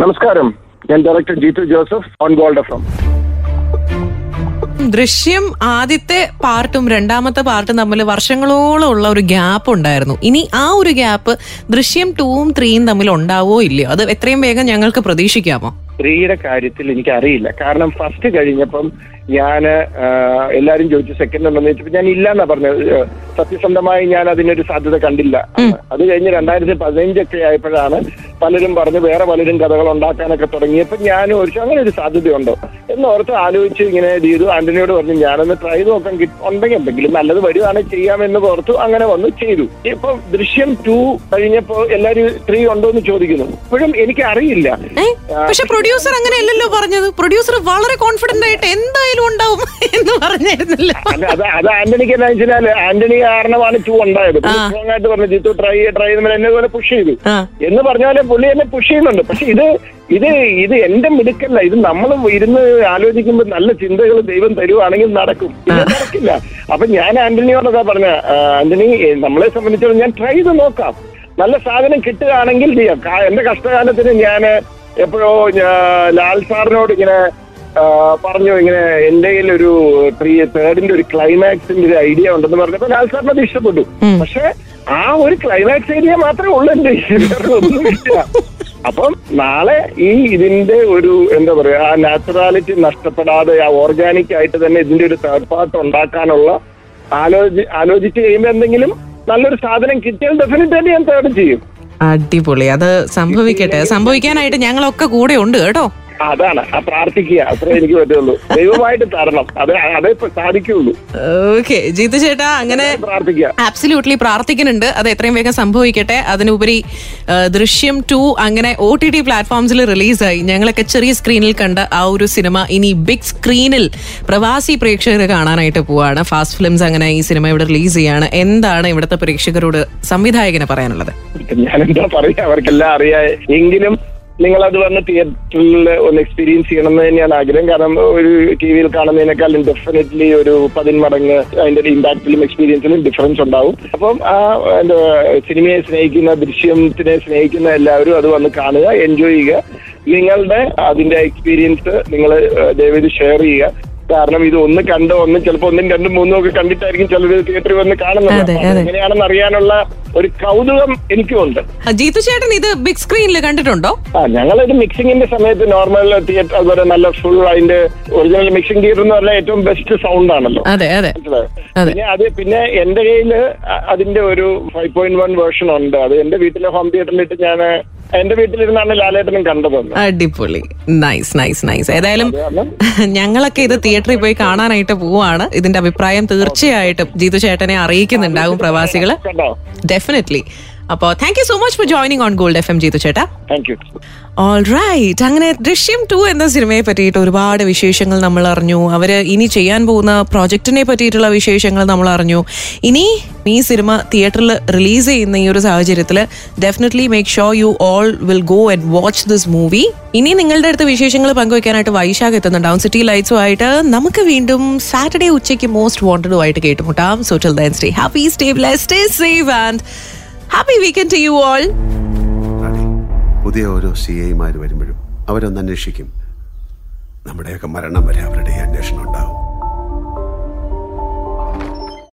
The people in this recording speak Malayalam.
നമസ്കാരം. ഞാൻ director Jeethu Joseph on Gold F M Drishyam ആദ്യത്തെ പാർട്ടും രണ്ടാമത്തെ പാർട്ടും തമ്മിൽ വർഷങ്ങളോളം ഉള്ള ഒരു ഗ്യാപ്പ് ഉണ്ടായിരുന്നു. ഇനി ആ ഒരു ഗ്യാപ്പ് ദൃശ്യം ടൂവും ത്രീയും തമ്മിൽ ഉണ്ടാവോ ഇല്ലയോ? അത് എത്രയും വേഗം ഞങ്ങൾക്ക് പ്രതീക്ഷിക്കാമോ? സ്ത്രീയുടെ കാര്യത്തിൽ എനിക്ക് അറിയില്ല കാരണം ഫസ്റ്റ് കഴിഞ്ഞപ്പം ഞാൻ എല്ലാരും ചോദിച്ചു സെക്കൻഡ് ഉണ്ടെന്ന് ചോദിച്ചപ്പോൾ ഞാൻ ഇല്ലെന്നാ പറഞ്ഞത്. സത്യസന്ധമായി ഞാൻ അതിനൊരു സാധ്യത കണ്ടില്ല. അത് കഴിഞ്ഞ് രണ്ടായിരത്തി പതിനഞ്ചൊക്കെ ആയപ്പോഴാണ് പലരും പറഞ്ഞ് വേറെ പലരും കഥകൾ ഉണ്ടാക്കാനൊക്കെ തുടങ്ങിയപ്പോൾ ഞാനും ഒരു അങ്ങനെ ഒരു സാധ്യതയുണ്ടോ. എന്ന് ഓർത്ത് ആലോചിച്ച് ഇങ്ങനെ ചെയ്തു. ആന്റണിയോട് പറഞ്ഞു ഞാനൊന്ന് ട്രൈ നോക്കാൻ ഉണ്ടെങ്കിൽ എന്തെങ്കിലും നല്ലത് വരുവാണെങ്കിൽ ചെയ്യാമെന്ന് ഓർത്തു അങ്ങനെ വന്ന് ചെയ്തു. ഇപ്പൊ ദൃശ്യം ടു കഴിഞ്ഞപ്പോ എല്ലാരും ത്രീ ഉണ്ടോ എന്ന് ചോദിക്കുന്നു. ഇപ്പോഴും എനിക്ക് അറിയില്ല. പക്ഷെ പ്രൊഡ്യൂസർ അങ്ങനെയല്ലല്ലോ പറഞ്ഞത്. പ്രൊഡ്യൂസർ വളരെ കോൺഫിഡന്റ് ആയിട്ട് എന്തായാലും ഉണ്ടാവും എന്ന് പറഞ്ഞിരുന്നില്ല. അത് അത് ആന്റണിക്ക് എന്താ വെച്ചാൽ ആന്റണി കാരണമാണ് ടു ഉണ്ടായത്. സ്ട്രോങ് ആയിട്ട് പറഞ്ഞു ജിത്തു ട്രൈ ട്രൈ എന്നെ പോലെ പുഷ് ചെയ്തു. എന്ന് പറഞ്ഞാൽ പുള്ളി എന്നെ പുഷ് ചെയ്യുന്നുണ്ട്. പക്ഷെ ഇത് ഇത് ഇത് എന്റെ മിടുക്കല്ല. ഇത് നമ്മൾ ഇരുന്ന് ആലോചിക്കുമ്പോൾ നല്ല ചിന്തകൾ ദൈവം തരുവാണെങ്കിൽ നടക്കും. നടക്കില്ല. അപ്പൊ ഞാൻ ആന്റണിയോടൊക്കെ പറഞ്ഞ "ആ, ആന്റണി നമ്മളെ സംബന്ധിച്ചിടത്തോളം ഞാൻ ട്രൈ ചെയ്ത് നോക്കാം. നല്ല സാധനം കിട്ടുകയാണെങ്കിൽ ചെയ്യാം. എന്റെ കഷ്ടകാലത്തിന് ഞാൻ എപ്പോഴോ ലാൽ സാറിനോട് ഇങ്ങനെ പറഞ്ഞു ഇങ്ങനെ എന്റെ കയ്യിൽ ഒരു ത്രീ തേർഡിന്റെ ഒരു ക്ലൈമാക്സിന്റെ ഒരു ഐഡിയ ഉണ്ടെന്ന് പറഞ്ഞപ്പോ ലാൽ സാറിന് അത് ഇഷ്ടപ്പെട്ടു. പക്ഷെ ആ ഒരു ക്ലൈമാക്സ് ഐഡിയ മാത്രമേ ഉള്ളൂ എന്റെ. ഒന്നുമില്ല അപ്പം നാളെ ഈ ഇതിന്റെ ഒരു എന്താ പറയാ ആ നാച്ചുറാലിറ്റി നഷ്ടപ്പെടാതെ ആ ഓർഗാനിക് ആയിട്ട് തന്നെ ഇതിന്റെ ഒരു തേർഡ് പാർട്ട് ഉണ്ടാക്കാനുള്ള ആലോചി ആലോചിച്ച് കഴിയുമ്പോൾ എന്തെങ്കിലും നല്ലൊരു സാധനം കിട്ടിയാൽ ഡെഫിനറ്റ് ആയിട്ട് ഞാൻ തേർഡ് ചെയ്യും. അടിപൊളി. അത് സംഭവിക്കട്ടെ. സംഭവിക്കാനായിട്ട് ഞങ്ങളൊക്കെ കൂടെ ഉണ്ട് കേട്ടോ. അതാണ് ആ പ്രാർത്ഥിക്കുക അത്രേ എനിക്ക് പറ്റുള്ളൂ. ദൈവമായിട്ട് തരണം അത് അതേ സാധിക്കുള്ളൂ. ഓക്കെ ജീത്തു ചേട്ടാ അങ്ങനെ ആബ്സല്യൂട്ട്ലി പ്രാർത്ഥിക്കുന്നുണ്ട് അത് എത്രയും വേഗം സംഭവിക്കട്ടെ. അതിനുപരി ദൃശ്യം ടു അങ്ങനെ ഒ ടി ടി പ്ലാറ്റ്ഫോംസിൽ റിലീസായി ഞങ്ങളൊക്കെ ചെറിയ സ്ക്രീനിൽ കണ്ട ആ ഒരു സിനിമ ഇനി ബിഗ് സ്ക്രീനിൽ പ്രവാസി പ്രേക്ഷകർ കാണാനായിട്ട് പോവാണ്. ഫാസ്റ്റ് ഫിലിംസ് അങ്ങനെ ഈ സിനിമ ഇവിടെ റിലീസ് ചെയ്യാണ്. എന്താണ് ഇവിടുത്തെ പ്രേക്ഷകരോട് സംവിധായകന് പറയാനുള്ളത്? ഞാൻ എന്താ പറയാ അവർക്കെല്ലാം അറിയാ. എങ്കിലും നിങ്ങൾ അത് വന്ന് തിയേറ്ററിൽ ഒന്ന് എക്സ്പീരിയൻസ് ചെയ്യണം എന്ന് തന്നെയാണ് ആഗ്രഹം. കാരണം ഒരു ടി വിയിൽ കാണുന്നതിനേക്കാളും ഡെഫിനറ്റ്ലി ഒരു പതിന്മടങ്ങ് അതിന്റെ ഇമ്പാക്റ്റിലും എക്സ്പീരിയൻസിലും ഡിഫറൻസ് ഉണ്ടാവും. അപ്പം ആ എന്താ സിനിമയെ സ്നേഹിക്കുന്ന ദൃശ്യത്തിനെ സ്നേഹിക്കുന്ന എല്ലാവരും അത് വന്ന് കാണുക എൻജോയ് ചെയ്യുക. നിങ്ങളുടെ അതിന്റെ എക്സ്പീരിയൻസ് നിങ്ങൾ ദയവേത് ഷെയർ ചെയ്യുക. കാരണം ഇത് ഒന്ന് കണ്ടോ ഒന്ന് ചിലപ്പോ ഒന്നും രണ്ടും മൂന്നും ഒക്കെ കണ്ടിട്ടായിരിക്കും ചിലർ തിയേറ്ററിൽ വന്ന് കാണുന്നത്. എങ്ങനെയാണെന്ന് അറിയാനുള്ള ഒരു കൗതുകം എനിക്കുണ്ട് ജീത്തു ചേട്ടൻ ഇത് ബിഗ് സ്ക്രീനിൽ കണ്ടിട്ടുണ്ടോ? ആ ഇത് മിക്സിംഗിന്റെ സമയത്ത് നോർമൽ തിയേറ്റർ അതുപോലെ നല്ല ഫുൾ അതിന്റെ ഒറിജിനൽ മിക്സിംഗ് തിയേറ്റർ എന്ന് പറഞ്ഞാൽ ഏറ്റവും ബെസ്റ്റ് സൗണ്ട് ആണല്ലോ. പിന്നെ അത് പിന്നെ എന്റെ കയ്യിൽ അതിന്റെ ഒരു ഫൈവ് പോയിന്റ് വൺ വേർഷൻ ഉണ്ട്. അത് എന്റെ വീട്ടിലെ ഹോം തിയേറ്ററിലിട്ട് ഞാൻ എന്റെ വീട്ടിലിരുന്നാണ് ലാലേട്ടനും കണ്ടത് അടിപൊളി. നൈസ് നൈസ് നൈസ് ഏതായാലും ഞങ്ങളൊക്കെ ഇത് തിയേറ്ററിൽ പോയി കാണാനായിട്ട് പോവാണ്. ഇതിന്റെ അഭിപ്രായം തീർച്ചയായിട്ടും ജീതു ചേട്ടനെ അറിയിക്കുന്നുണ്ടാകും പ്രവാസികൾ. ഡെഫിനറ്റ്ലി അപ്പോ thank you so much for joining on Gold F M Jeethu ചേട്ടാ. താങ്ക് യു ഓൾ റൈറ്റ് അങ്ങനെ ദൃശ്യം ടു എന്ന സിനിമയെ പറ്റിയിട്ട് ഒരുപാട് വിശേഷങ്ങൾ നമ്മൾ അറിഞ്ഞു. അവർ ഇനി ചെയ്യാൻ പോകുന്ന പ്രോജക്റ്റിനെ പറ്റിയിട്ടുള്ള വിശേഷങ്ങൾ നമ്മൾ അറിഞ്ഞു. ഇനി ഈ സിനിമ തിയേറ്ററിൽ റിലീസ് ചെയ്യുന്ന ഈ ഒരു സാഹചര്യത്തിൽ definitely make sure you all will go and watch this movie ഇനി നിങ്ങളുടെ അടുത്ത് വിശേഷങ്ങൾ പങ്കുവെക്കാനായിട്ട് വൈശാഖ് എത്തുന്നുണ്ടാവും സിറ്റി ലൈറ്റ്സും ആയിട്ട് നമുക്ക് വീണ്ടും സാറ്റർഡേ ഉച്ചയ്ക്ക് മോസ്റ്റ് വോണ്ടഡുമായിട്ട് കേട്ടുമുട്ടാം. So till then stay happy stay bless stay safe and happy weekend to you all പുതിയ ഓരോ സി ഐമാർ വരുമ്പോഴും അവരൊന്ന് അന്വേഷിക്കും. നമ്മുടെയൊക്കെ മരണം വരെ അവരുടെ അന്വേഷണം